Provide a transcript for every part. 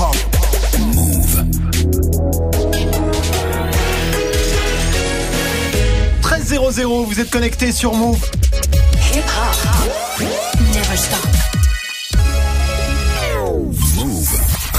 hip-hop. Move. 13-0-0, vous êtes connectés sur Move. Hip hop. Never stop.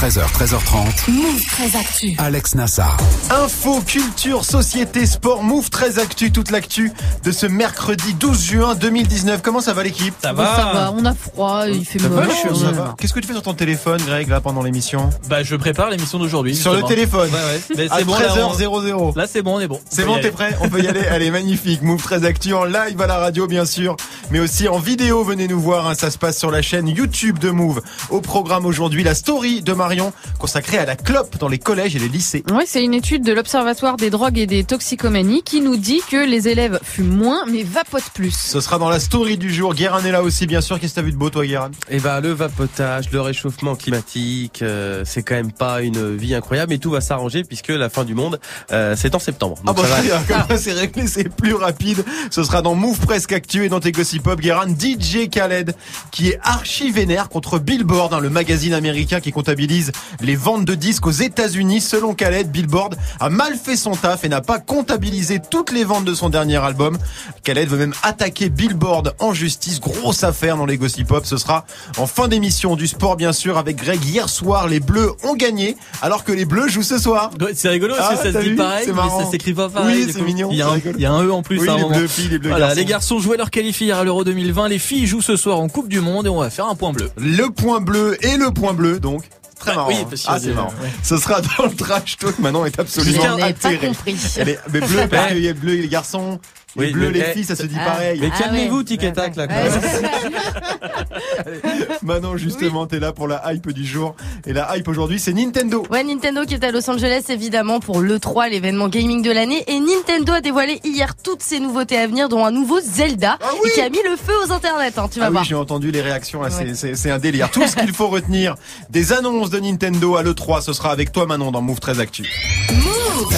13h, 13h30. Move très actu. Alex Nassar. Info, culture, société, sport, Move 13 actu, toute l'actu de ce mercredi 12 juin 2019. Comment ça va l'équipe? Ça Bon, ça va, on a froid, il fait moche. ça va. Qu'est-ce que tu fais sur ton téléphone, Greg, là, pendant l'émission? Bah, je prépare l'émission d'aujourd'hui. Sur le téléphone Ouais, ouais. Mais À c'est bon, là, on- 13h00. Là, c'est bon, on est bon. On C'est bon, t'es aller. prêt? On peut y aller Allez, magnifique. Move 13 Actu en live à la radio, bien sûr. Mais aussi en vidéo, venez nous voir. hein, ça se passe sur la chaîne YouTube de Move. Au programme aujourd'hui, la story de Marion, consacrée à la clope dans les collèges et les lycées. Ouais, c'est une étude de l'Observatoire des drogues et des toxicomanies qui nous dit que les élèves fument moins mais vapotent plus. Ce sera dans la story du jour. Guérin est là aussi, bien sûr. Qu'est-ce que t'as vu de beau, toi, Guérin? Et ben le vapotage, le réchauffement climatique, euh, c'est quand même pas une vie incroyable, mais tout va s'arranger puisque la fin du monde, euh, c'est en septembre. Ah bah ça va comme ça c'est réglé, c'est plus rapide. Ce sera dans Move Presque Actu et dans tes Gossip Pop. Guérin, DJ Khaled, qui est archi vénère contre Billboard, hein, le magazine américain qui comptabilise les ventes de disques aux États-Unis. Selon Khaled, Billboard a mal fait son taf et n'a pas comptabilisé toutes les ventes de son dernier album. Khaled veut même attaquer Billboard en justice. Grosse affaire dans les Gossip Pop. Ce sera en fin d'émission du sport, bien sûr, avec Greg. Hier soir, les Bleus ont gagné, alors que les Bleus jouent ce soir. C'est rigolo parce Ah, que ça t'as se dit vu pareil, mais ça s'écrit pas pareil. Oui, c'est mignon, Il y, a un, rigolo. il y a un E en plus Oui, à un les moment. bleus filles, les bleus Voilà, garçons. les garçons jouaient leur qualifié hier à l'Euro 2020. Les filles jouent ce soir en Coupe du Monde et on va faire un point bleu. Le point bleu et le point bleu, donc. Très Bah marrant. oui, hein. parce que ah, c'est- marrant. ouais. Ce sera dans le trash talk. Manon est absolument. Elle est, mais bleu, parce qu'il y a bleu et les garçons. Les Oui, bleus, mais- les filles, ça se dit ah. pareil. Mais Ah calmez-vous, ouais. tic et tac là. Manon, justement, t'es là pour la hype du jour. Et la hype aujourd'hui, c'est Nintendo. Ouais, Nintendo qui est à Los Angeles évidemment pour l'E3, l'événement gaming de l'année. Et Nintendo a dévoilé hier toutes ses nouveautés à venir, dont un nouveau Zelda, Ah oui et qui a mis le feu aux internets, hein, tu vas Ah oui, j'ai entendu les réactions là, c'est- Ouais. c'est c'est un délire. Tout ce qu'il faut retenir des annonces de Nintendo à l'E3, ce sera avec toi Manon dans Move 13 Actu.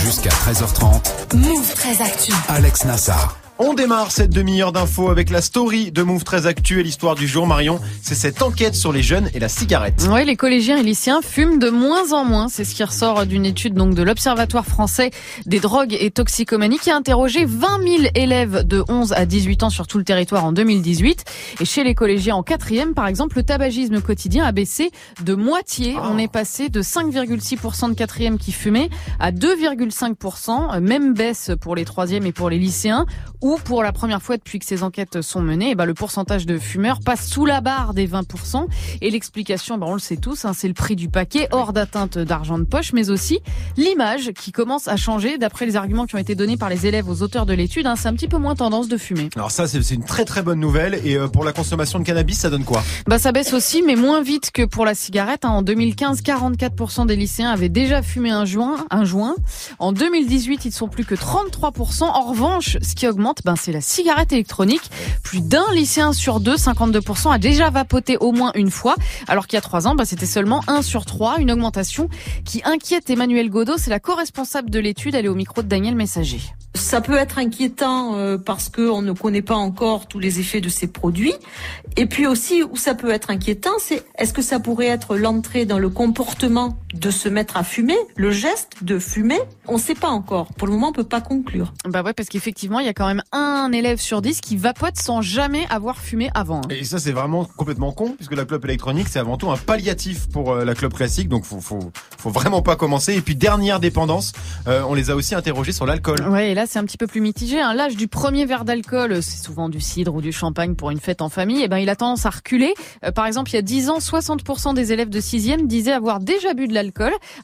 Jusqu'à 13h30. Move très actu. Alex Nassar. On démarre cette demi-heure d'infos avec la story de Move 13 Actu et l'histoire du jour Marion. C'est cette enquête sur les jeunes et la cigarette. Ouais, les collégiens et lycéens fument de moins en moins. C'est ce qui ressort d'une étude donc de l'Observatoire français des drogues et toxicomanies qui a interrogé 20 000 élèves de 11 à 18 ans sur tout le territoire en 2018. Et chez les collégiens en quatrième, par exemple, le tabagisme quotidien a baissé de moitié. On est passé de 5,6% de quatrième qui fumaient à 2,5%. Même baisse pour les troisièmes et pour les lycéens. Ou pour la première fois depuis que ces enquêtes sont menées, eh ben, le pourcentage de fumeurs passe sous la barre des 20%. Et l'explication, ben, on le sait tous, hein, c'est le prix du paquet hors d'atteinte d'argent de poche, mais aussi l'image qui commence à changer. D'après les arguments qui ont été donnés par les élèves aux auteurs de l'étude, hein, c'est un petit peu moins tendance de fumer. Alors ça, c'est une très très bonne nouvelle. Et euh, pour la consommation de cannabis, ça donne quoi? Bah, ça baisse aussi, mais moins vite que pour la cigarette. hein. En 2015, 44% des lycéens avaient déjà fumé un joint. Un joint. En 2018, ils sont plus que 33%. En revanche, ce qui augmente, ben, c'est la cigarette électronique. Plus d'un lycéen sur deux, 52%, a déjà vapoté au moins une fois. Alors qu'il y a trois ans, ben, c'était seulement 1 sur 3. Une augmentation qui inquiète Emmanuel Godot. C'est la co-responsable de l'étude. Elle est au micro de Daniel Messager. Ça peut être inquiétant euh, parce qu'on ne connaît pas encore tous les effets de ces produits. Et puis aussi, où ça peut être inquiétant, c'est est-ce que ça pourrait être l'entrée dans le comportement de se mettre à fumer, le geste de fumer On ne sait pas encore. Pour le moment, on peut pas conclure. Bah ouais, parce qu'effectivement, il y a quand même un élève sur dix qui vapote sans jamais avoir fumé avant. hein. Et ça, c'est vraiment complètement con, puisque la clope électronique, c'est avant tout un palliatif pour euh, la clope classique, donc faut, faut, faut vraiment pas commencer. Et puis dernière dépendance, euh, on les a aussi interrogés sur l'alcool. Ouais, et là c'est un petit peu plus mitigé. Hein. L'âge du premier verre d'alcool, c'est souvent du cidre ou du champagne pour une fête en famille. Et ben il a tendance à reculer. Euh, par exemple, il y a 10 ans, 60% des élèves de 6e disaient avoir déjà bu de l'alcool,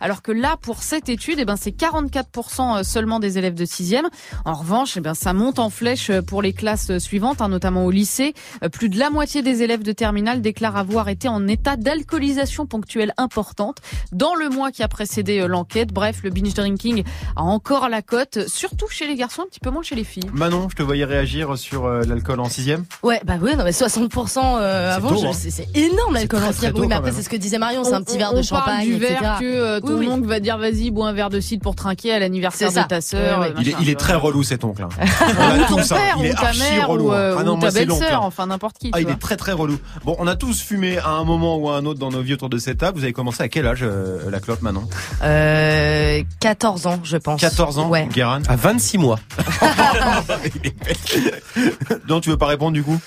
alors que là pour cette étude, et ben c'est 44% seulement des élèves de 6e. En revanche, et ben ça monte en flèche pour les classes suivantes, hein, notamment au lycée. Euh, Plus de la moitié des élèves de terminale déclarent avoir été en état d'alcoolisation ponctuelle importante dans le mois qui a précédé euh, l'enquête. Bref, le binge drinking a encore la cote, surtout chez les garçons, un petit peu moins chez les filles. Manon, je te voyais réagir sur euh, l'alcool en sixième. Ouais, bah oui, non mais 60% euh, avant, hein. c'est énorme l'alcool en très cigarette. tôt, Oui, mais après c'est ce que disait Marion, c'est un petit verre de champagne, du etc. verre que euh, tout Oui, le oui. monde va dire vas-y bois un verre de cidre pour trinquer à l'anniversaire de ta sœur. Ouais, ouais. Il il est très relou cet oncle. hein. On ton tous, hein. père Il ou est ta archi mère relou, ou, hein. euh, Ah non, ou moi, ta belle-sœur, hein. enfin n'importe qui. Ah, tu il vois. est très très relou. Bon, on a tous fumé à un moment ou à un autre dans nos vies autour de cette table. Vous avez commencé à quel âge euh, la clope maintenant Euh, 14 ans, je pense. 14 ans, Ouais. Guérin À 26 mois. Non, tu veux pas répondre du coup?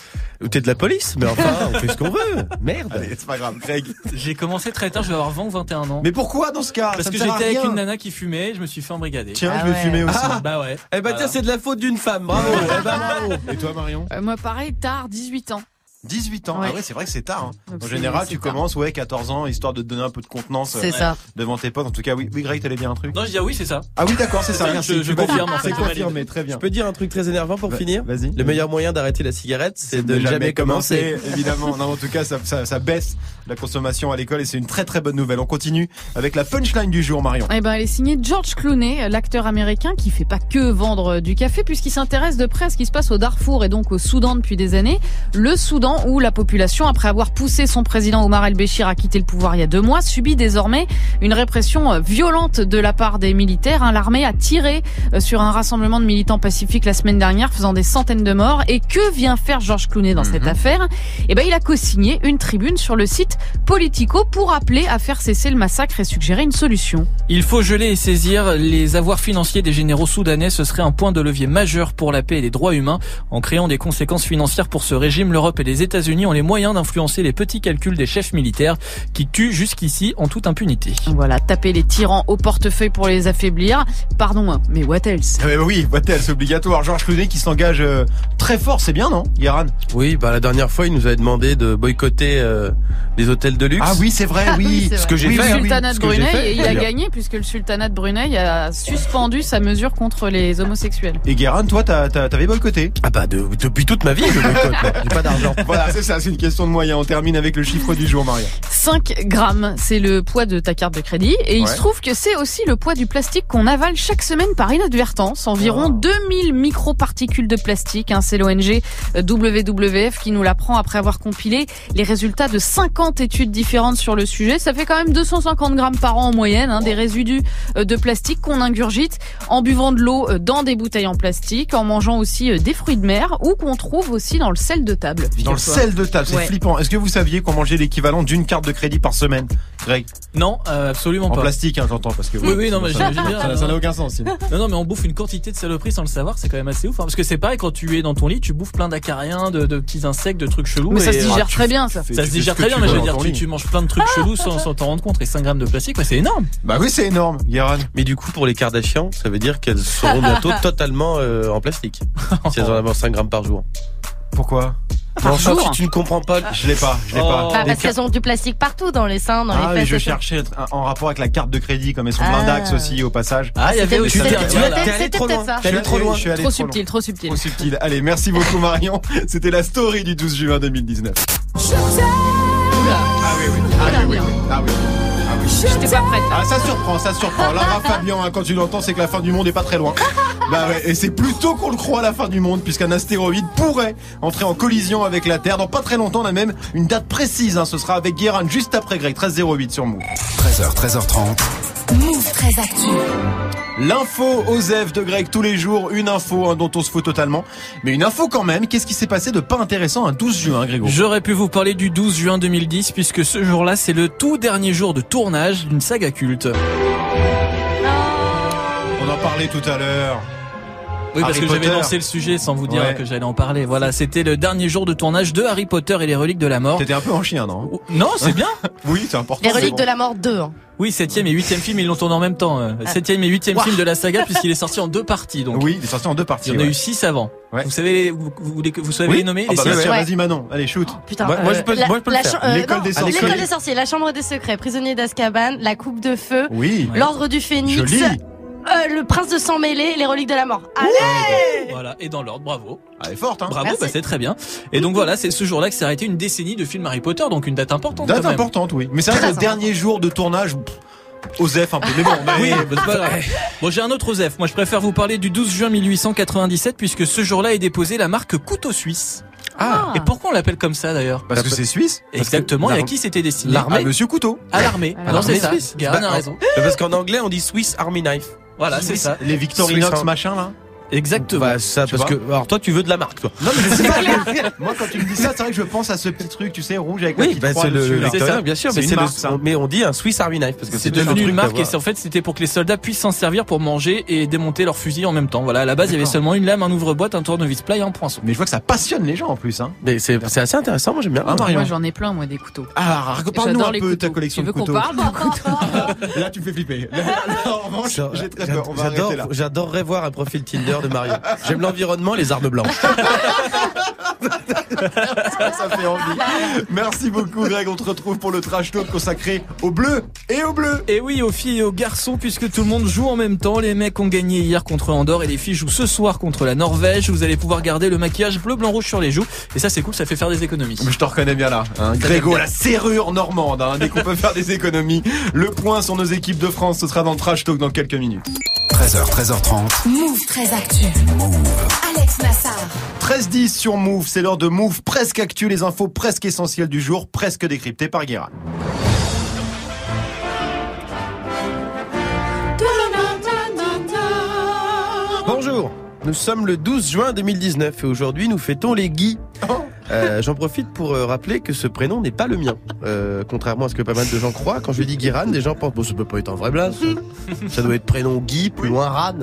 T'es de la police, mais enfin, on fait ce qu'on veut. Merde. Allez, c'est pas grave, Greg. J'ai commencé très tard, je vais avoir 20 ou 21 ans. Mais pourquoi dans ce cas? Parce Ça que me sert à j'étais avec rien. une nana qui fumait, je me suis fait embrigader. Tiens, Ah je vais ouais. fumer aussi. Bah ouais. Eh ben Voilà. tiens, c'est de la faute d'une femme. Bravo. Eh ben, bravo. Et toi, Marion? Euh, moi pareil, tard, 18 ans. 18 ans. Ouais. Ah ouais, c'est vrai que c'est tard. hein. En c'est- général, c'est tu tard. commences, ouais, 14 ans, histoire de te donner un peu de contenance C'est euh, ça. devant tes potes. En tout cas, oui, oui Greg, t'allais dire un truc Non, je dis ah oui, c'est ça. Ah oui, d'accord, c'est ça. Je- Merci. je valides. confirme, en C'est fait, je valide. confirmé, très bien. Je peux dire un truc très énervant pour finir Vas-y. Le meilleur moyen d'arrêter la cigarette, c'est de ne ne jamais commencer. évidemment. Non, en tout cas, ça, ça, ça baisse la consommation à l'école et c'est une très très bonne nouvelle. On continue avec la punchline du jour, Marion. Eh ben, elle est signée George Clooney, l'acteur américain qui fait pas que vendre du café puisqu'il s'intéresse de près à ce qui se passe au Darfour et donc au Soudan depuis des années. Le Soudan où la population, après avoir poussé son président Omar el-Béchir à quitter le pouvoir il y a deux mois, subit désormais une répression euh, violente de la part des militaires. hein. L'armée a tiré euh, sur un rassemblement de militants pacifiques la semaine dernière, faisant des centaines de morts. Et que vient faire George Clooney dans cette affaire? Eh ben, il a co-signé une tribune sur le site Politico pour appeler à faire cesser le massacre et suggérer une solution. Il faut geler et saisir les avoirs financiers des généraux soudanais. Ce serait un point de levier majeur pour la paix et les droits humains. En créant des conséquences financières pour ce régime, l'Europe et les États-Unis ont les moyens d'influencer les petits calculs des chefs militaires qui tuent jusqu'ici en toute impunité. Voilà, taper les tyrans au portefeuille pour les affaiblir. Pardon, mais what else? Ah, mais oui, Wattel, c'est obligatoire. Georges Clooney qui s'engage euh, très fort, c'est bien, non, Guéran Oui, bah la dernière fois, il nous avait demandé de boycotter euh, les hôtels de luxe. Ah oui, c'est vrai, oui. ce que j'ai Oui, fait. Le oui, sultanat de Brunei, fait, et il a gagné puisque le sultanat de Brunei a suspendu sa mesure contre les homosexuels. Et Guéran, toi, t'avais boycotté? Ah bah de- depuis toute ma vie, je boycotte. J'ai pas d'argent. Voilà, c'est ça, c'est une question de moyens. On termine avec le chiffre du jour, Marion. 5 grammes, c'est le poids de ta carte de crédit. Et il se trouve que c'est aussi le poids du plastique qu'on avale chaque semaine par inadvertance. Environ Oh. 2000 microparticules de plastique. hein. c'est l'ONG WWF qui nous l'apprend après avoir compilé les résultats de 50 études différentes sur le sujet. Ça fait quand même 250 grammes par an en moyenne, hein, des résidus euh, de plastique qu'on ingurgite en buvant de l'eau euh, dans des bouteilles en plastique, en mangeant aussi euh, des fruits de mer ou qu'on trouve aussi dans le sel de table. Dans le figure-toi. Sel de table, c'est Ouais. flippant. Est-ce que vous saviez qu'on mangeait l'équivalent d'une carte de crédit par semaine, Greg? Non, euh, absolument En pas. plastique, hein, j'entends, parce que Oui, oui, non, mais ça- j'imagine bien. ça- ça n'a aucun sens. sinon. Non, non, mais on bouffe une quantité de saloperies sans le savoir, c'est quand même assez ouf. hein. parce que c'est pareil, quand tu es dans ton lit, tu bouffes plein d'acariens, de, de petits insectes, de trucs chelous. Mais ça et- se Ah, digère très bien, ça. Ça se digère très bien, tu mais je veux dire, tu, lit. tu manges plein de trucs chelous sans t'en rendre compte. Et 5 grammes de plastique, c'est énorme. Bah oui, c'est énorme, Guéran. Mais du coup, pour les Kardashians, ça veut dire qu'elles seront bientôt totalement euh, en plastique. Si elles en avancent 5 grammes par jour. Pourquoi? Par Enfin, jour. si tu ne comprends pas. Je l'ai pas, je l'ai Oh. pas. Bah, parce qu'elles ont du plastique partout, dans les seins, dans Ah les fesses. je cherchais un- en rapport avec la carte de crédit, comme elles sont Ah. blindax aussi au passage. Ah, il y avait aussi. T'es trop peut-être loin. ça. T'es allé trop loin. Je suis allé Trop trop loin. subtil, trop subtil. Trop subtil. Allez, merci beaucoup Marion. C'était la story du 12 juin 2019. Oula, Ah oui, oui. Ah oui, oui. oui. Ah oui. J'étais pas prête. là. Ah, ça surprend, ça surprend. Lara Fabian, hein, quand tu l'entends, c'est que la fin du monde est pas très loin. Bah ouais, et c'est plutôt qu'on le croit la fin du monde, puisqu'un astéroïde pourrait entrer en collision avec la Terre dans pas très longtemps. On a même une date précise. hein. Ce sera avec Guérin juste après Greg, 1308 sur Move. 13h, 13h30. Move très actu. L'info Osef de Greg tous les jours, une info hein, dont on se fout totalement. Mais une info quand même, qu'est-ce qui s'est passé de pas intéressant un 12 juin, Grégo J'aurais pu vous parler du 12 juin 2010 puisque ce jour-là c'est le tout dernier jour de tournage d'une saga culte. On en parlait tout à l'heure. Oui, parce Harry que j'avais lancé le sujet sans vous dire Ouais. que j'allais en parler. Voilà, c'était le dernier jour de tournage de Harry Potter et les reliques de la mort. T'étais un peu en chien, non Non, c'est bien. Oui, c'est important. Les reliques bon. de la mort 2. hein. Oui, septième et huitième film, ils l'ont tourné en même temps. euh. Septième et huitième film de la saga puisqu'il est sorti en deux parties. Donc, Oui, il est sorti en deux parties. il y en a ouais. eu six avant. Ouais. Vous savez, vous, vous, voulez que- vous savez Oui les nommer Ah les bah, Ouais. vas-y Manon, allez shoot. Putain. Moi- moi, je peux- la- moi, je peux le la faire. euh, L'école des sorciers. L'école des sorciers, la chambre des secrets, prisonnier d'Azkaban, la coupe de feu, Oui. l'ordre du phénix, Joli. Euh, le prince de sang mêlé, les reliques de la mort. Allez Voilà, et dans l'ordre, bravo. Elle est forte, hein. Bravo, Merci. bah, c'est très bien. Et donc voilà, c'est ce jour-là que s'est arrêté une décennie de films Harry Potter, donc une date importante. Date quand même. importante, oui. Mais c'est vrai que le dernier jour de tournage, pff, Osef un peu. Mais bon, mais- Oui, bah, c'est pas grave. Bon, j'ai un autre Osef. Moi, je préfère vous parler du 12 juin 1897 puisque ce jour-là est déposé la marque couteau suisse. Ah. Et pourquoi on l'appelle comme ça d'ailleurs? Parce que c'est suisse. Exactement. Et à qui c'était destiné? l'armée- Ah, Monsieur Couteau. À l'armée. Alors c'est l'armée ça. suisse. Guérin a Bah, raison. Parce qu'en anglais, on dit Swiss Army Knife. Voilà, c'est ça. Les Victorinox machin là. Exactement. Bah, ça, Tu parce que, alors toi, tu veux de la marque, toi. Non mais c'est pas Moi quand tu me dis ça, c'est vrai que je pense à ce petit truc, tu sais, rouge avec la Oui, petite bah, croix c'est le, bien sûr, C'est mais une le, marque, ça. mais on dit un Swiss Army Knife parce que C'est c'est devenu devenu un une marque et en fait c'était pour que les soldats puissent s'en servir pour manger et démonter leurs fusils en même temps. Voilà, à la base il y avait seulement une lame, un ouvre-boîte, un tournevis plat et un poinçon. Mais je vois que ça passionne les gens en plus. Hein. Mais c'est assez intéressant, moi j'aime bien. Ah. Moi, j'en ai plein, moi, des couteaux. Ah, parle-nous un peu de ta couteaux. collection Tu veux de qu'on couteaux. Là, tu me fais flipper. En revanche, j'ai très peur. On j'adorerais voir un profil Tinder de Mario. J'aime l'environnement, les armes blanches. Ça, ça fait envie. Merci beaucoup, Greg. On te retrouve pour le trash talk consacré au bleu et au bleu. Et oui, aux filles et aux garçons, puisque tout le monde joue en même temps. Les mecs ont gagné hier contre Andorre et les filles jouent ce soir contre la Norvège. Vous allez pouvoir garder le maquillage bleu, blanc, rouge sur les joues. Et ça, c'est cool, ça fait faire des économies. Mais je te reconnais bien là. Hein. Grégo, la serrure normande. Hein. Dès qu'on peut faire des économies. Le point sur nos équipes de France, ce sera dans le trash talk dans quelques minutes. 13h, 13h30. Move très actu. Alex Nassar. 13-10 sur Move, c'est l'heure de Move presque actu, les infos presque essentielles du jour, presque décryptées par Guérin. Bonjour, nous sommes le 12 juin 2019 et aujourd'hui nous fêtons les Guy. Euh, J'en profite pour euh, rappeler que ce prénom n'est pas le mien. Euh, contrairement à ce que pas mal de gens croient, quand je dis Guiran, des gens pensent bon ça peut pas être un vrai blaze. Ça doit être prénom Guy, plus loin Ran.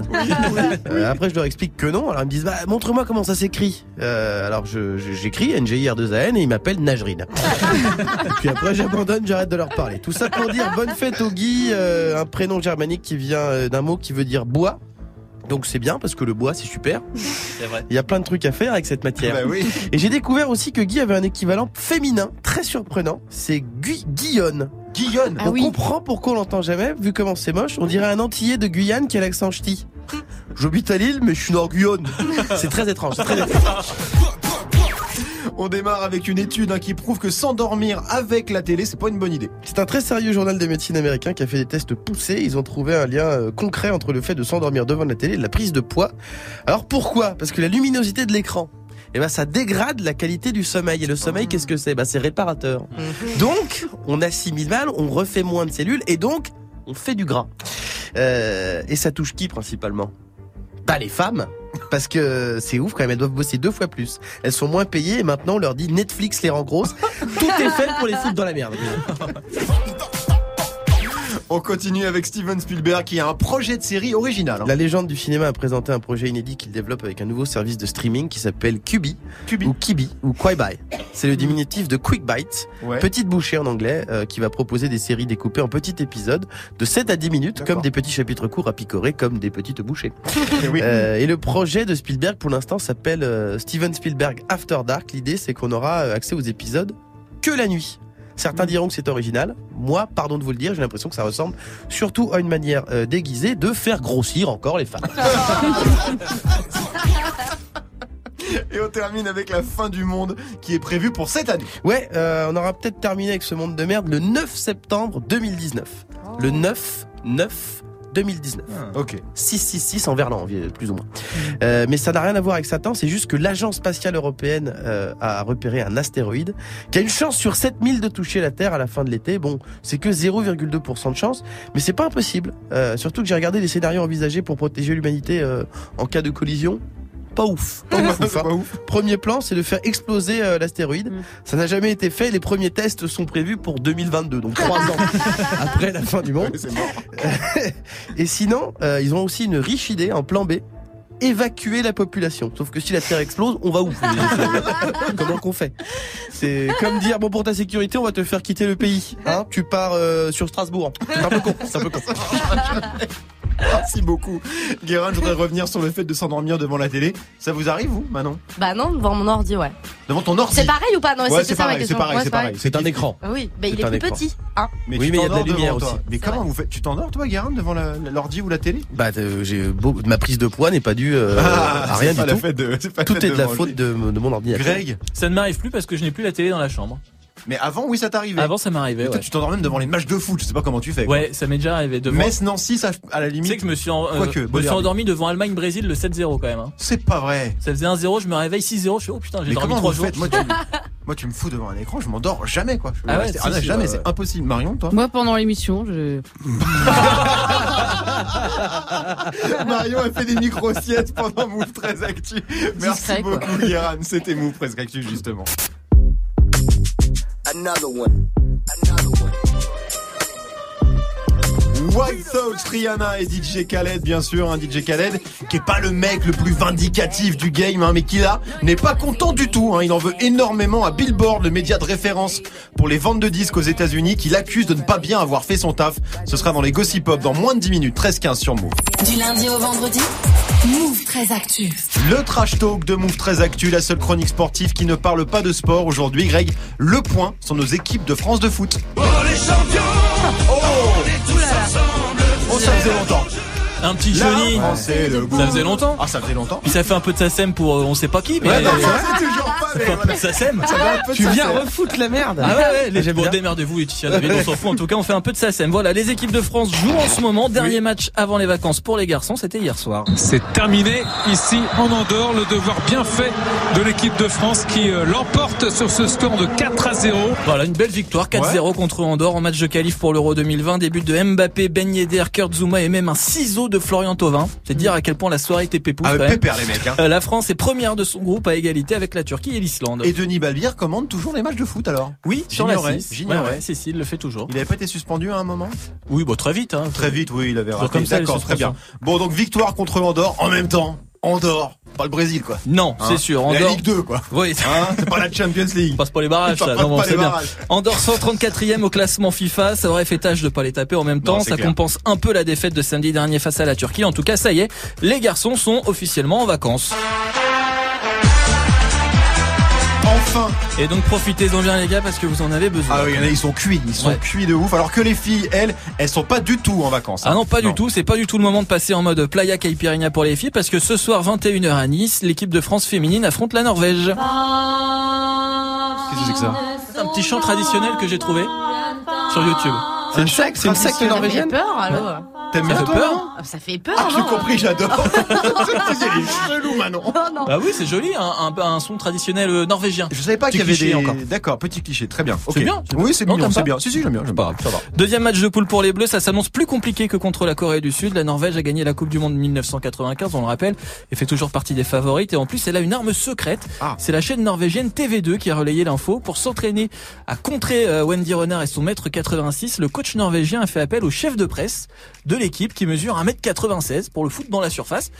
Après je leur explique que non. Alors ils me disent bah montre-moi comment ça s'écrit. Alors j'écris n g i r 2 a n et ils m'appellent Najrine. puis après j'abandonne, j'arrête de leur parler. Tout ça pour dire bonne fête au Guy, un prénom germanique qui vient d'un mot qui veut dire bois. Donc c'est bien parce que le bois c'est super. C'est vrai. Il y a plein de trucs à faire avec cette matière. Bah oui. Et j'ai découvert aussi que Guy avait un équivalent féminin très surprenant. C'est Guy Guillonne. Guillaume. Ah on oui. comprend pourquoi on l'entend jamais, vu comment c'est moche. On dirait un Antillais de Guyane qui a l'accent ch'ti. J'habite à Lille, mais je suis nord Guyane. C'est très étrange. c'est très étrange. On démarre avec une étude hein, qui prouve que s'endormir avec la télé, c'est pas une bonne idée. C'est un très sérieux journal de médecine américain qui a fait des tests poussés. Ils ont trouvé un lien euh, concret entre le fait de s'endormir devant la télé et la prise de poids. Alors pourquoi? Parce que la luminosité de l'écran, eh ben, ça dégrade la qualité du sommeil. Et le sommeil, qu'est-ce que c'est? Bah, C'est réparateur. Donc, on assimile mal, on refait moins de cellules et donc, on fait du gras. Euh, et ça touche qui principalement? Pas les femmes. Parce que c'est ouf quand même, elles doivent bosser deux fois plus. Elles sont moins payées et maintenant on leur dit Netflix les rend grosses. Tout est fait pour les foutre dans la merde. On continue avec Steven Spielberg qui a un projet de série original. hein. La légende du cinéma a présenté un projet inédit qu'il développe avec un nouveau service de streaming qui s'appelle Kubi. ou Kibi ou Quibi. C'est le diminutif de Quick Bite, Ouais. petite bouchée en anglais, euh, qui va proposer des séries découpées en petits épisodes de 7 à 10 minutes, comme des petits chapitres courts à picorer, comme des petites bouchées. Et oui. Euh, et le projet de Spielberg, pour l'instant, s'appelle euh, Steven Spielberg After Dark. L'idée, c'est qu'on aura accès aux épisodes que la nuit. Certains diront que c'est original. Moi, pardon de vous le dire, j'ai l'impression que ça ressemble surtout à une manière euh, déguisée de faire grossir encore les femmes. Et on termine avec la fin du monde qui est prévue pour cette année. Ouais, euh, on aura peut-être terminé avec ce monde de merde le 9 septembre 2019. Le 9, 9 2019. Ok. 666 en verlan, plus ou moins. Euh, mais ça n'a rien à voir avec Satan, c'est juste que l'agence spatiale européenne euh, a repéré un astéroïde qui a une chance sur 7000 de toucher la Terre à la fin de l'été. Bon, c'est que 0,2% de chance, mais c'est pas impossible. Euh, surtout que j'ai regardé les scénarios envisagés pour protéger l'humanité euh, en cas de collision. Pas ouf. Pas ouf, ouf, C'est hein. pas ouf. Premier plan, c'est de faire exploser euh, l'astéroïde. Mm. Ça n'a jamais été fait. Les premiers tests sont prévus pour 2022, donc trois ans après la fin du monde. Ouais. Et sinon, euh, ils ont aussi une riche idée, un plan B. Évacuer la population. Sauf que si la Terre explose, on va où Comment qu'on fait C'est comme dire bon pour ta sécurité, on va te faire quitter le pays. Hein tu pars euh, sur Strasbourg. C'est un peu con. C'est un peu con. Merci beaucoup. Guérin, je voudrais revenir sur le fait de s'endormir devant la télé. Ça vous arrive, vous, Manon? Bah non, devant mon ordi, ouais. Devant ton ordi? C'est pareil ou pas? Non, Ouais, c'est pareil, question. c'est pareil, Ouais, c'est pareil. C'est un écran. Ah Oui, bah il est plus petit. Hein Mais Oui, tu mais il y a de la t'endors lumière aussi. Mais comment vous faites? Tu t'endors, toi, Guérin, devant l'ordi ou la télé? Bah euh, j'ai beau- ma prise de poids n'est pas due euh, à rien c'est pas du la tout. Tout est de la faute de mon ordinateur. Greg, Ça ne m'arrive plus parce que je n'ai plus la télé dans la chambre. Mais avant, oui, ça t'arrivait. Avant, ça m'arrivait. Ouais, tu t'endors même devant les matchs de foot. Je sais pas comment tu fais. quoi. ouais ça m'est déjà arrivé devant. Metz, Nancy, ça, à la Tu sais limite, que je me suis, en- euh, Quoique, me beau suis derby. endormi devant Allemagne-Brésil le 7-0 quand même. hein. c'est pas vrai. Ça faisait 1-0, je me réveille 6-0, je fais oh putain, j'ai dormi comment 3 vous jours. Moi, tu- Moi, tu me fous devant un écran, je m'endors jamais, quoi. Je Ah ouais, si, si, jamais, ouais, c'est ouais. impossible. Marion, toi Moi, pendant l'émission, je... Marion a fait des micro-siestes pendant Move 13 Actu. Merci beaucoup, Guéran. C'était Move 13 Actu, justement. another one, another one. White Sox, Rihanna et DJ Khaled, bien sûr, un DJ Khaled qui est pas le mec le plus vindicatif du game, hein, mais qui là n'est pas content du tout. hein. Il en veut énormément à Billboard, le média de référence pour les ventes de disques aux États-Unis, qui l'accuse de ne pas bien avoir fait son taf. Ce sera dans les Gossip Pop dans moins de 10 minutes, 13-15 sur Move. Du lundi au vendredi, Move 13 Actu. Le trash talk de Move 13 Actu, la seule chronique sportive qui ne parle pas de sport aujourd'hui. Greg, le point sont nos équipes de France de foot. Oh ça faisait longtemps. Un petit Johnny. Ça faisait longtemps. Ah ça faisait longtemps. Puis ça fait un peu de SACEM pour euh, on sait pas qui, mais Ouais, non, ça ça fait toujours pas. Ça Tu ça, viens refoutre la merde. Ah ouais, ouais, les, J'aime bon, démerdez-vous, Laetitia David, on s'en fout. En tout cas, on fait un peu de SACEM. Voilà, les équipes de France jouent en ce moment. Dernier match avant les vacances pour les garçons, c'était hier soir. C'est terminé ici en Andorre. Le devoir bien fait de l'équipe de France qui euh, l'emporte sur ce score de 4 à 0. Voilà, une belle victoire, 4-0 contre Andorre en match de qualif pour l'Euro 2020. Début de Mbappé, Ben Yedder, Kurt Zouma et même un ciseau de Florian Thauvin. C'est dire à quel point la soirée était pépouze Ah, pépère les mecs. Hein. Euh, La France est première de son groupe à égalité avec la Turquie et l'Islande. Et Denis Balbir commande toujours les matchs de foot alors? Oui, sur la J'ignorais, 6. j'ignorais. Ouais, il le fait toujours. Il avait pas été suspendu à un moment? Oui, bon, très vite. Hein. Très vite, oui, il avait raté. comme ça, D'accord, très bien. Bon, donc victoire contre Andorre en même temps. Andorre, pas le Brésil quoi. Non, Hein c'est sûr. La Andorre. Ligue 2 quoi. Oui, Hein, c'est pas la Champions League. on passe pas les barrages, Ça Non, bon, pas c'est les bien. barrages. Andorre 134e au classement FIFA, ça aurait fait tâche de pas les taper en même temps, Non, ça clair. compense un peu la défaite de samedi dernier face à la Turquie. En tout cas, ça y est, les garçons sont officiellement en vacances. Et donc profitez-en bien les gars parce que vous en avez besoin. Ah oui, il y en a, ils sont cuits, ils sont Ouais. cuits de ouf. Alors que les filles, elles, elles sont pas du tout en vacances. Ah hein. non, pas du tout, c'est pas du tout le moment de passer en mode playa caipirinha pour les filles parce que ce soir 21h à Nice, l'équipe de France féminine affronte la Norvège. Qu'est-ce que c'est que ça? C'est un petit chant traditionnel que j'ai trouvé sur YouTube. C'est une secte, c'est une secte Ça fait norvégienne. peur, allô T'aimes Ça bien toi, peur Ah, Ça fait peur, Ah, j'ai non compris, j'adore. Il est chelou, Manon. Non, non. Bah oui, c'est joli, un, un, un son traditionnel euh, norvégien. Je savais pas qu'il y avait des. encore. D'accord, petit cliché, très bien. Ok. C'est bien, c'est Oui, c'est Non, mignon, c'est bien. Si, si, j'aime bien. j'aime Pas bien. Ça va. Deuxième match de poule pour les Bleus, ça s'annonce plus compliqué que contre la Corée du Sud. La Norvège a gagné la Coupe du Monde 1995, on le rappelle, et fait toujours partie des favorites. Et en plus, elle a une arme secrète. Ah. C'est la chaîne norvégienne TV2 qui a relayé l'info. Pour s'entraîner à contrer euh, Wendy Renard et son maître 86, le coach norvégien a fait appel au chef de presse de l'équipe qui mesure 1m96 pour le foot dans la surface,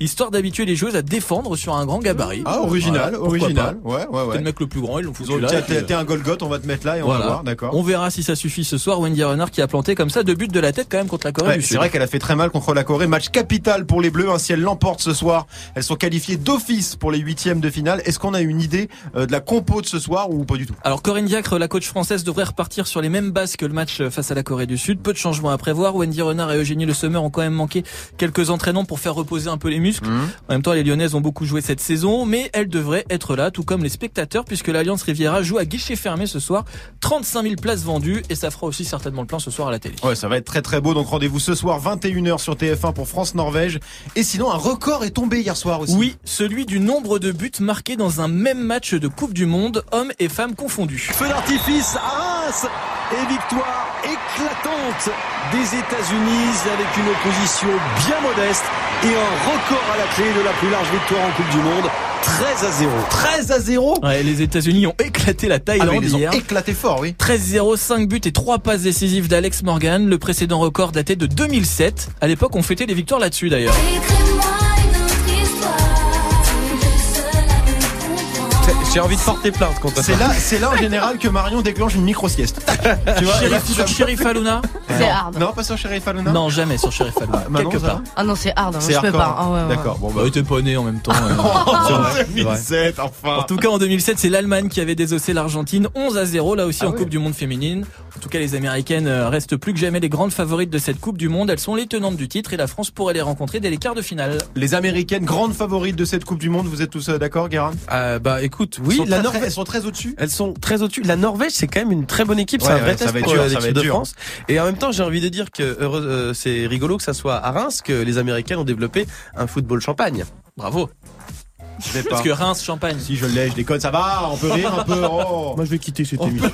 histoire d'habituer les joueuses à défendre sur un grand gabarit. Ah, original, Voilà, original. pas. Ouais, ouais, T'es ouais. le mec le plus grand, ils l'ont foutu là. T'es euh, un Golgoth, on va te mettre là et on va voir, d'accord. On verra si ça suffit ce soir. Wendy Renard qui a planté comme ça deux buts de la tête quand même contre la Corée Ouais, du c'est Sud. vrai qu'elle a fait très mal contre la Corée. Match capital pour les Bleus. hein, si elles l'emportent ce soir, elles sont qualifiées d'office pour les huitièmes de finale. Est-ce qu'on a une idée euh, de la compo de ce soir ou pas du tout? Alors Corinne Diacre, la coach française, devrait repartir sur les mêmes bases que le match face à la Corée du Sud. Peu de changements à prévoir. Wendy Renard et Eugénie Le Sommer ont quand même manqué quelques entraînements pour faire reposer un peu les muscles. Mhm. En même temps, les Lyonnaises ont beaucoup joué cette saison, mais elles devraient être là, tout comme les spectateurs, puisque l'Alliance Riviera joue à guichet fermé ce soir. 35 000 places vendues, et ça fera aussi certainement le plein ce soir à la télé. Ouais, ça va être très très beau. Donc rendez-vous ce soir 21h sur TF1 pour France-Norvège. Et sinon, un record est tombé hier soir aussi. Oui, celui du nombre de buts marqués dans un même match de Coupe du Monde, hommes et femmes confondus. Feu d'artifice à Reims et victoire éclatante des États-Unis avec une opposition bien modeste et un record à la clé de la plus large victoire en Coupe du Monde, 13 à 0. 13 à 0 Ouais, les États-Unis ont éclaté la Ah, mais Thaïlande ils ont hier. éclaté fort, oui. 13-0, 5 buts et 3 passes décisives d'Alex Morgan. Le précédent record datait de 2007. À l'époque, on fêtait les victoires là-dessus d'ailleurs. J'ai envie de porter plainte contre C'est ça. là, c'est là en général que Marion déclenche une micro-sieste. tu vois, sur Sheriff Aluna C'est hard. Non, pas sur Sheriff Aluna Non, jamais sur Sheriff Aluna. Manon, Quelque ça part. va Ah non, c'est hard, hein, C'est je peux hardcore. pas. Ah ouais, ouais. D'accord, bon bah. Bah, t'es pas né en même temps. euh. En vrai. 2007, enfin. En tout cas, en 2007, c'est l'Allemagne qui avait désossé l'Argentine 11 à 0, là aussi Ah en. Coupe du Monde féminine. En tout cas, les Américaines euh, restent plus que jamais les grandes favorites de cette Coupe du Monde. Elles sont les tenantes du titre et la France pourrait les rencontrer dès les quarts de finale. Les Américaines, grandes favorites de cette Coupe du Monde, vous êtes tous euh, d'accord, Guérin? Euh, bah écoute, oui, sont la très, Norvège. Elles sont très au-dessus Elles sont très au-dessus. La Norvège, c'est quand même une très bonne équipe. c'est Ouais, un vrai ouais, test pour euh, l'équipe de dur. France. Et en même temps, j'ai envie de dire que euh, c'est rigolo que ça soit à Reims que les Américaines ont développé un football champagne. Bravo. Je vais pas. Parce que Reims, Champagne. Si je l'ai, je déconne, ça va, on peut rire un peu. Oh. Moi, je vais quitter cette émission.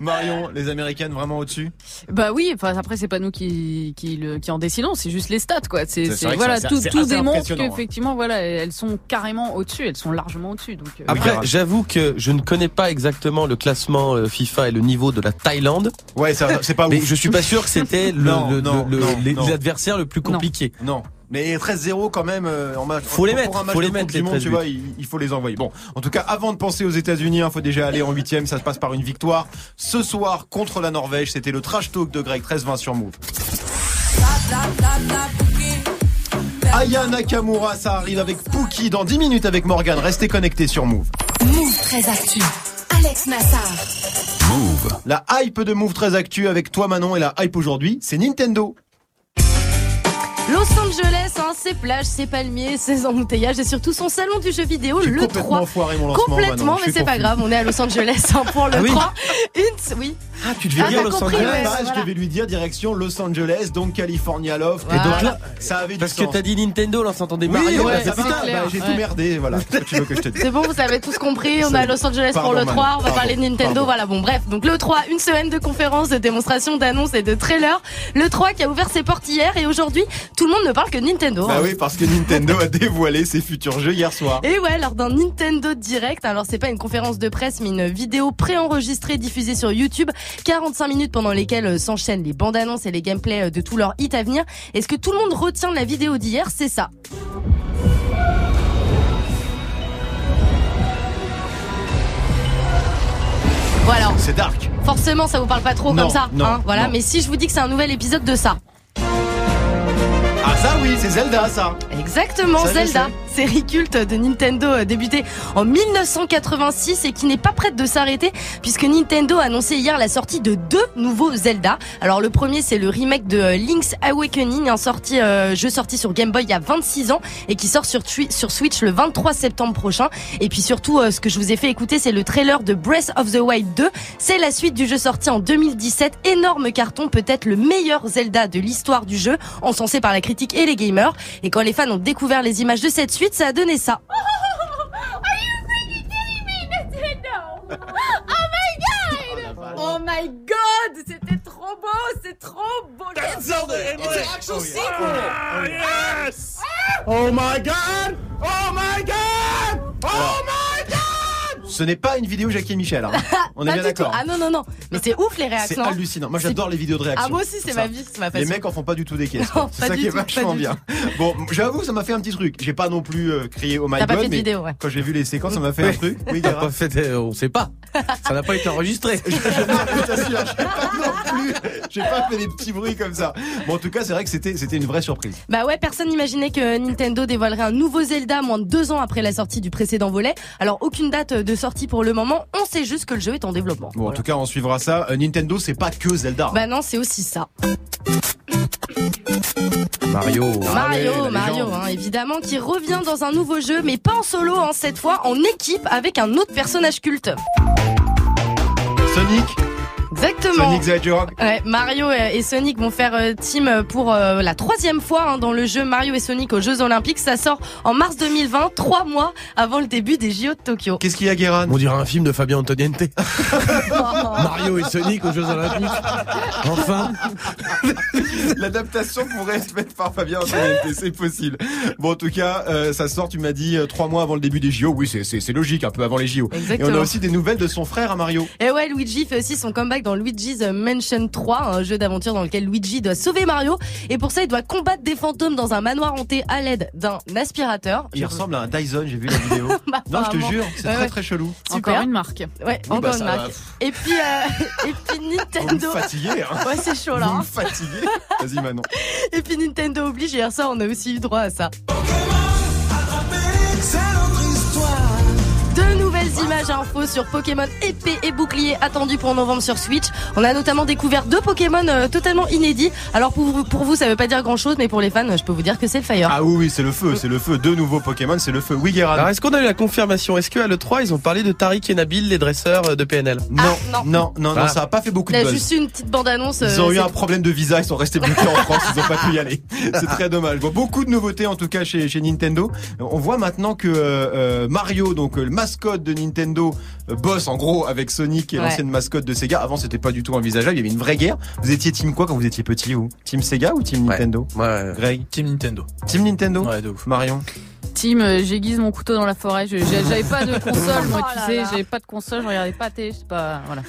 Marion, les Américaines vraiment au-dessus Bah oui, enfin après c'est pas nous qui qui le qui en décidons, c'est juste les stats quoi. C'est C'est c'est- voilà tout tout démontre hein. qu'effectivement voilà elles sont carrément au-dessus, elles sont largement au-dessus donc. euh, Après, j'avoue que je ne connais pas exactement le classement euh, FIFA et le niveau de la Thaïlande, Ouais, ça, c'est pas mais ouf. je suis pas sûr que c'était le, Non, le- non, le- non, les, adversaires le plus compliqué. Non. Mais 13-0 quand même euh, en match. Faut les pour mettre, un match faut de les Coupe mettre, les monde, 13 tu vois, il, il faut les envoyer. Bon, en tout cas, avant de penser aux États-Unis, il faut déjà aller en huitième. Ça se passe par une victoire ce soir contre la Norvège. C'était le trash talk de Greg 13-20 sur Move. Aya Nakamura, ça arrive avec Pookie dans 10 minutes avec Morgan. Restez connectés sur Move. Move très actu. Alex Nassar. Move. La hype de Move très actu avec toi Manon et la hype aujourd'hui, c'est Nintendo. Los Angeles, hein, ses plages, ses palmiers, ses embouteillages et surtout son salon du jeu vidéo, le complètement 3. foiré mon lancement. Complètement, mais c'est pas grave, on est à Los Angeles hein, pour le Ah oui. 3. Une, oui. Ah, tu devais Ah, dire Los compris, Angeles. ouais. Bah, voilà. Je devais lui dire direction Los Angeles, donc California Love. Et donc là, ça avait du Parce que sens. t'as dit Nintendo, là, on s'entendait Oui, Mario. ouais, clair, bah, j'ai ouais. tout merdé, voilà. Qu'est-ce que tu veux que je te dise C'est bon, vous avez tous compris, on est à Los Angeles pour le 3, on va parler de Nintendo, Pardon. voilà, bon bref. Donc le 3, une semaine de conférences, de démonstrations, d'annonces et de trailers. Le 3 qui a ouvert ses portes hier et aujourd'hui, tout le monde ne parle que de Nintendo. Bah hein. oui, parce que Nintendo a dévoilé ses futurs jeux hier soir. Et ouais, lors d'un Nintendo Direct, alors c'est pas une conférence de presse, mais une vidéo préenregistrée diffusée sur YouTube, 45 minutes pendant lesquelles euh, s'enchaînent les bandes annonces et les gameplays euh, de tous leurs hits à venir. Et ce que tout le monde retient de la vidéo d'hier, c'est ça. Voilà, C'est dark. forcément ça vous parle pas trop Non, comme ça, non, hein, voilà. non. Mais si je vous dis que c'est un nouvel épisode de ça, Ah ça oui, c'est Zelda ça. Exactement, Ça, Zelda. Série culte de Nintendo débutée en 1986 et qui n'est pas prête de s'arrêter puisque Nintendo a annoncé hier la sortie de deux nouveaux Zelda. Alors le premier c'est le remake de euh, Link's Awakening, un sorti, euh, jeu sorti sur Game Boy il y a 26 ans et qui sort sur, sur Switch le 23 septembre prochain. Et puis surtout euh, ce que je vous ai fait écouter c'est le trailer de Breath of the Wild 2. C'est la suite du jeu sorti en 2017, énorme carton, peut-être le meilleur Zelda de l'histoire du jeu, encensé par la critique et les gamers. Et quand les fans ont découvert les images de cette suite, ça a donné ça. Oh my god, c'était trop beau, c'est trop beau. Oh my god! Oh my god! Oh my god Ce n'est pas une vidéo Jackie et Michel. hein. On est bien d'accord. Ah non non non, mais c'est ouf les C'est réactions. hallucinant. Moi j'adore les vidéos de réaction. Ah moi aussi c'est ma vie, c'est ma Les passion. mecs en font pas du tout des caisses. C'est ça qui est tout, pas vachement bien. Bon, j'avoue, ça m'a fait un petit truc. J'ai pas non plus euh, crié oh my T'as pas god, fait de mais vidéo, ouais. quand j'ai vu les séquences, ça m'a fait un truc. Oui, pas fait, euh, on sait pas. Ça n'a pas été enregistré. Je t'assure, j'ai pas non plus, j'ai pas fait des petits bruits comme ça. Bon, en tout cas, c'est vrai que c'était, c'était une vraie surprise. Bah ouais, personne n'imaginait que Nintendo dévoilerait un nouveau Zelda moins de deux ans après la sortie du précédent volet. Alors aucune date de sortie pour le moment, on sait juste que le jeu est en développement. Bon, en tout cas, on suivra ça. Euh, Nintendo, c'est pas que Zelda. Bah non, c'est aussi ça. Mario. Mario, Mario, hein, évidemment, qui revient dans un nouveau jeu, mais pas en solo, hein, cette fois en équipe avec un autre personnage culte. Sonic, Exactement. Sonic the Hedgehog. Ouais, Mario et Sonic vont faire euh, team pour euh, la troisième fois hein, dans le jeu Mario et Sonic aux Jeux Olympiques. Ça sort en mars 2020, trois mois avant le début des JO de Tokyo. Qu'est-ce qu'il y a, Guéran On dirait un film de Fabien Antoniente. Mario et Sonic aux Jeux Olympiques. Enfin. L'adaptation pourrait être faite par Fabien Antoniente, c'est possible. Bon, en tout cas, euh, ça sort, tu m'as dit, euh, trois mois avant le début des JO. Oui, c'est, logique, un peu avant les JO. Et Exactement. on a aussi des nouvelles de son frère à Mario. Et ouais, Luigi fait aussi son comeback dans Luigi's Mansion 3, un jeu d'aventure dans lequel Luigi doit sauver Mario. Et pour ça, il doit combattre des fantômes dans un manoir hanté à l'aide d'un aspirateur. Il ressemble à un Dyson, j'ai vu la vidéo. Bah, non, je te jure, c'est Ouais, très très chelou. Super. Encore une marque. Ouais, Oui, encore bah, une marque. va. Et puis, euh, et puis Vous me Nintendo. fatiguez, hein. Ouais, c'est chaud là. Vous hein. me fatiguez. Vas-y, Manon. Et puis Nintendo oblige, hier soir, on a aussi eu droit à ça. Deux nouvelles images hein, infos sur Pokémon épée et bouclier attendu pour novembre sur Switch. On a notamment découvert deux Pokémon euh, totalement inédits. Alors pour vous, pour vous, ça veut pas dire grand chose, mais pour les fans, je peux vous dire que c'est le Fire. Ah oui, oui, c'est le feu, c'est le feu. Deux nouveaux Pokémon, c'est le feu. Oui, Guérin. Alors est-ce qu'on a eu la confirmation Est-ce qu'à l'E3 ils ont parlé de Tariq et Nabil, les dresseurs euh, de PNL Non, Ah, non. non, non, non, Ah. ça a pas fait beaucoup Il de a buzz. juste eu une petite bande-annonce. Ils euh, ont eu un problème de visa, ils sont restés bloqués en France, ils ont pas pu y aller. C'est très dommage. Bon, beaucoup de nouveautés en tout cas chez, chez Nintendo. On voit maintenant que euh, Mario, donc le mascotte de Nintendo, euh, bosse en gros avec Sonic, qui est Ouais. l'ancienne mascotte de Sega. Avant, c'était pas du tout envisageable. Il y avait une vraie guerre. Vous étiez team quoi quand vous étiez petit ou Team Sega ou Team Ouais. Nintendo? Ouais. Greg, Team Nintendo. Team Nintendo? Ouais, de ouf. Marion? Team, euh, j'aiguise mon couteau dans la forêt. J'avais pas de console, moi, Oh tu là sais. J'avais pas de console, je regardais pas télé, je sais pas. Voilà.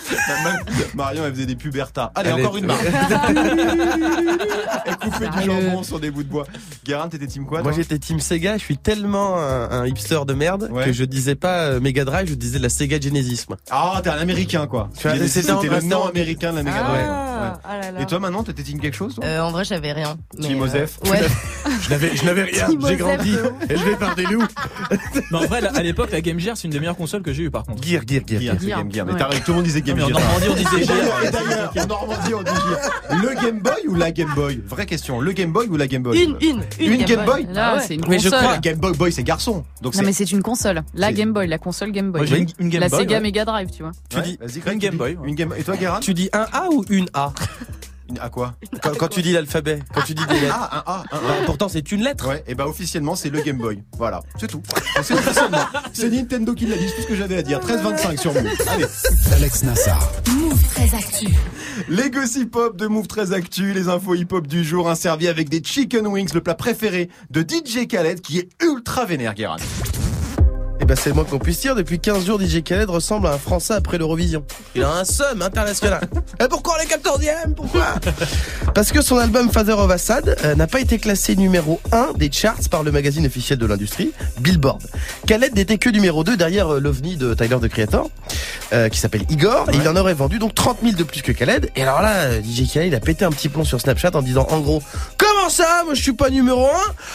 Marion, elle faisait des pubertas. Allez, Elle encore est- une marque. elle coupait du jambon sur des bouts de bois. Guérin, t'étais team quoi Moi j'étais Team Sega, je suis tellement un, un hipster de merde Ouais. que je disais pas euh, Mega Drive, je disais la Sega Genesis. Ah, t'es un américain quoi. C'était le nom américain de la Mega Ah, Drive. ah là là. Ouais. Et toi maintenant, t'étais team quelque chose toi Euh, en vrai, j'avais rien. Team euh, Osef. Ouais. Je n'avais, je n'avais rien, j'ai grandi. Par des loups. Mais en vrai, à l'époque, la Game Gear, c'est une des meilleures consoles que j'ai eu par contre. Gear, gear, gear. Gear, gear. c'est Game Gear. Mais Ouais. t'as raison, tout le monde disait Game Non, mais en Gear. Normandie, on disait Gear. d'ailleurs- et d'ailleurs, en Normandie, on dit Gear. Le Game Boy ou la Game Boy? Vraie question. Le Game Boy ou la Game Boy? Une, une, une, Une Game Boy Là, Ah ouais. c'est une Mais je console. crois- Game Boy Boy, c'est garçon. Donc Non, mais c'est une console. La C'est- Game Boy, la console Game Boy. Moi, j'ai une, une Game la Boy. Sega ouais. Mega Drive, tu vois. Tu Ouais, dis vas-y, Greg, une tu Game dis- Boy, ouais. Une Game Et toi, Guérin? Tu dis un A ou une A? À quoi quand, quand tu dis l'alphabet, quand tu dis des lettres. Ah, un A, un Bah, pourtant c'est une lettre. Ouais, et bah officiellement, c'est le Game Boy. Voilà, c'est tout. C'est officiellement. C'est Nintendo qui l'a dit, c'est tout ce que j'avais à dire. 13-25 sur Move. Allez. Alex Nassar. Move très actu. Les gossip hop de Move très actu, les infos hip hop du jour, un servi avec des chicken wings, le plat préféré de DJ Khaled qui est ultra vénère, Guérin. Et bah c'est le moins qu'on puisse dire, depuis 15 jours DJ Khaled ressemble à un Français après l'Eurovision. Il a un somme international. Et pourquoi on est 14ème Pourquoi? Parce que son album Father of Assad euh, n'a pas été classé numéro 1 des charts par le magazine officiel de l'industrie, Billboard. Khaled n'était que numéro 2 derrière euh, l'OVNI de Tyler the Creator, euh, qui s'appelle Igor, et il en aurait vendu donc 30 000 de plus que Khaled. Et alors là, DJ Khaled il a pété un petit plomb sur Snapchat en disant en gros, comment ça Moi je suis pas numéro 1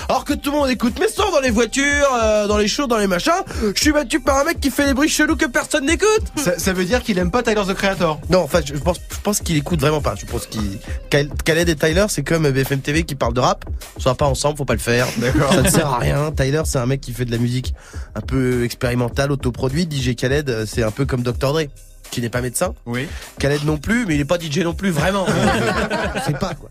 alors que tout le monde écoute mes sons dans les voitures, euh, dans les shows, dans les machins. Je suis battu par un mec qui fait des bruits chelous que personne n'écoute. Ça, ça veut dire qu'il aime pas Tyler the Creator. Non, enfin, je pense, je pense qu'il écoute vraiment pas. Je pense qu'il, Khaled et Tyler, c'est comme BFM TV qui parle de rap. Soit pas ensemble, faut pas le faire. Ça ne sert à rien. Tyler, c'est un mec qui fait de la musique un peu expérimentale, autoproduite. DJ Khaled, euh, c'est un peu comme Dr. Dre. Qui n'est pas médecin, Oui. Khaled non plus, mais il est pas DJ non plus vraiment. Je sais pas quoi.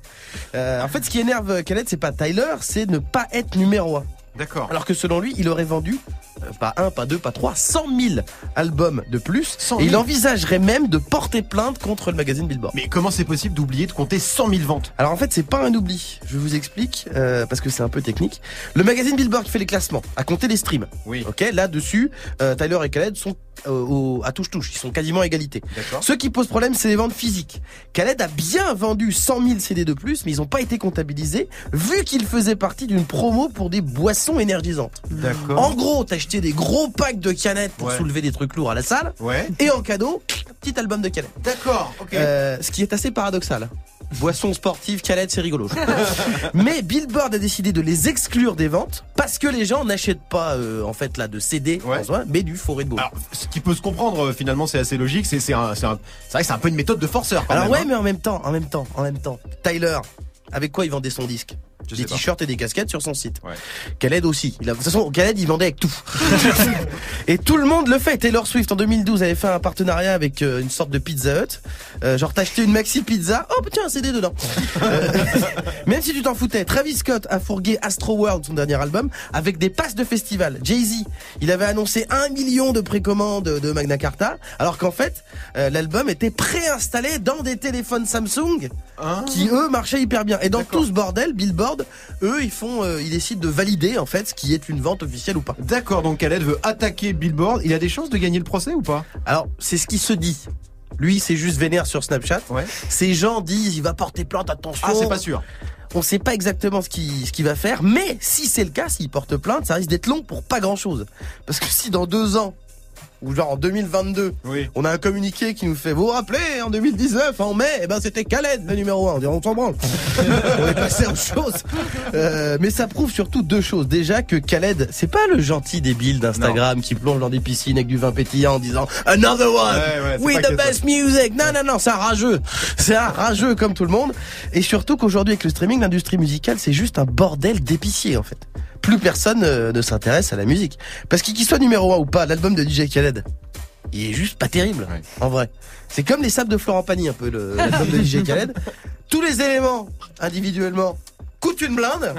Euh, en fait, ce qui énerve Khaled, c'est pas Tyler, c'est ne pas être numéro 1. D'accord. Alors que selon lui, il aurait vendu euh, pas un, pas deux, pas trois, 100 000 albums de plus. 100 Et il 000. envisagerait même de porter plainte contre le magazine Billboard. Mais comment c'est possible d'oublier de compter 100 000 ventes? Alors en fait, c'est pas un oubli. Je vous explique euh, parce que c'est un peu technique. Le magazine Billboard qui fait les classements a compté les streams. Oui. Ok, là dessus, euh, Tyler et Khaled sont au- à touche touche. Ils sont quasiment à égalité. Ce qui pose problème, c'est les ventes physiques. Khaled a bien vendu 100 000 CD de plus, mais ils n'ont pas été comptabilisés vu qu'ils faisaient partie d'une promo pour des boissons énergisantes. En gros, t'as acheté des gros packs de canettes pour Ouais. soulever des trucs lourds à la salle, Ouais. et en cadeau, petit album de canettes. D'accord. Ok. Euh, ce qui est assez paradoxal. Boisson sportive, canette, c'est rigolo. Mais Billboard a décidé de les exclure des ventes parce que les gens n'achètent pas euh, en fait là de CD, Ouais. en soi, mais du forêt de Bull. Alors, ce qui peut se comprendre, euh, finalement, c'est assez logique. C'est c'est vrai que c'est un peu une méthode de forceur. Quand Alors même, ouais, hein. mais en même temps, en même temps, en même temps, Tyler, avec quoi il vendait son disque? Je Des t-shirts et des casquettes sur son site. Ouais. Khaled aussi. Il a, de toute façon, Khaled, il vendait avec tout. et tout le monde le fait. Taylor Swift, en 2012, avait fait un partenariat avec euh, une sorte de Pizza Hut. Euh, genre, t'achetais une maxi pizza. Oh, tiens, un CD dedans. Euh, même si tu t'en foutais, Travis Scott a fourgué Astro World, son dernier album, avec des passes de festival. Jay-Z, il avait annoncé un million de précommandes de Magna Carta, alors qu'en fait, l'album était préinstallé dans des téléphones Samsung Hein qui eux marchaient hyper bien. Et dans tout ce bordel, Billboard, eux, ils font, euh, ils décident de valider en fait ce qui est une vente officielle ou pas. D'accord, donc Khaled veut attaquer Billboard. Il a des chances de gagner le procès ou pas? Alors, c'est ce qui se dit. Lui, c'est juste vénère sur Snapchat. Ouais. Ces gens disent, il va porter plainte, attention. Ah, c'est pas sûr. On sait pas exactement ce qu'il ce qu'il va faire, mais si c'est le cas, s'il porte plainte, ça risque d'être long pour pas grand chose. Parce que si dans deux ans, ou genre en 2022, Oui. on a un communiqué qui nous fait vous vous rappelez en 2019 en mai, eh ben c'était Khaled le numéro 1. On dirait on s'en branle. on est passé à autre chose. Euh, mais ça prouve surtout deux choses. Déjà que Khaled, c'est pas le gentil débile d'Instagram qui plonge dans des piscines avec du vin pétillant en disant another one, Ouais, we the ça. best music. Non non non, c'est un rageux. C'est un rageux comme tout le monde. Et surtout qu'aujourd'hui avec le streaming, l'industrie musicale, c'est juste un bordel d'épicier en fait. Plus personne euh, ne s'intéresse à la musique. Parce qu'il soit numéro 1 ou pas, l'album de DJ Khaled, il est juste pas terrible, en vrai. C'est comme les sables de Florent Pagny, un peu, le- l'album de DJ Khaled. Tous les éléments, individuellement, coûtent une blinde,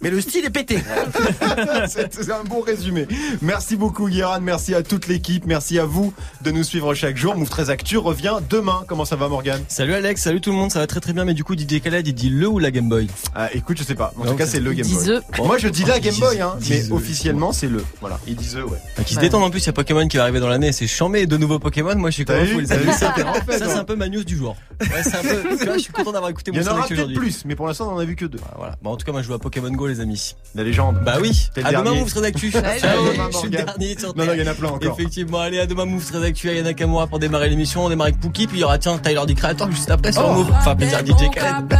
mais le style est pété. C'est un bon résumé. Merci beaucoup Guérin, merci à toute l'équipe, merci à vous de nous suivre chaque jour. Move 13 Actu revient demain. Comment ça va Morgan Salut Alex, salut tout le monde, ça va très très bien, mais du coup DJ Khaled il dit le ou la Game Boy? Ah, Écoute, je sais pas. En Non, tout cas, c'est- le Game Boy. Diseux. Moi, je dis la Game Boy, hein, mais officiellement, c'est le. Voilà, ils disent ouais. Bah, Qui se détendent en plus, il y a Pokémon qui va arriver dans l'année, c'est chambé, de nouveaux Pokémon, moi je suis vu Ça, ça, c'est un peu ma news du jour. Ouais, c'est un peu, tu vois, je suis content d'avoir écouté Il y mon en aura actu peut-être aujourd'hui. plus, mais pour l'instant, on en a vu que deux. Voilà, voilà. Bah, en tout cas, moi je joue à Pokémon Go les amis. La légende. Bah oui, à demain. Move très d'actu. Ciao, je suis le dernier sur Non, non, il y en a plein encore. Effectivement, allez à demain Move très d'actu, Ayana Nakamura pour démarrer l'émission, on démarre avec Pookie, puis il y aura tiens Tyler the Creator juste après sur Move. Enfin plaisir DJ Khaled.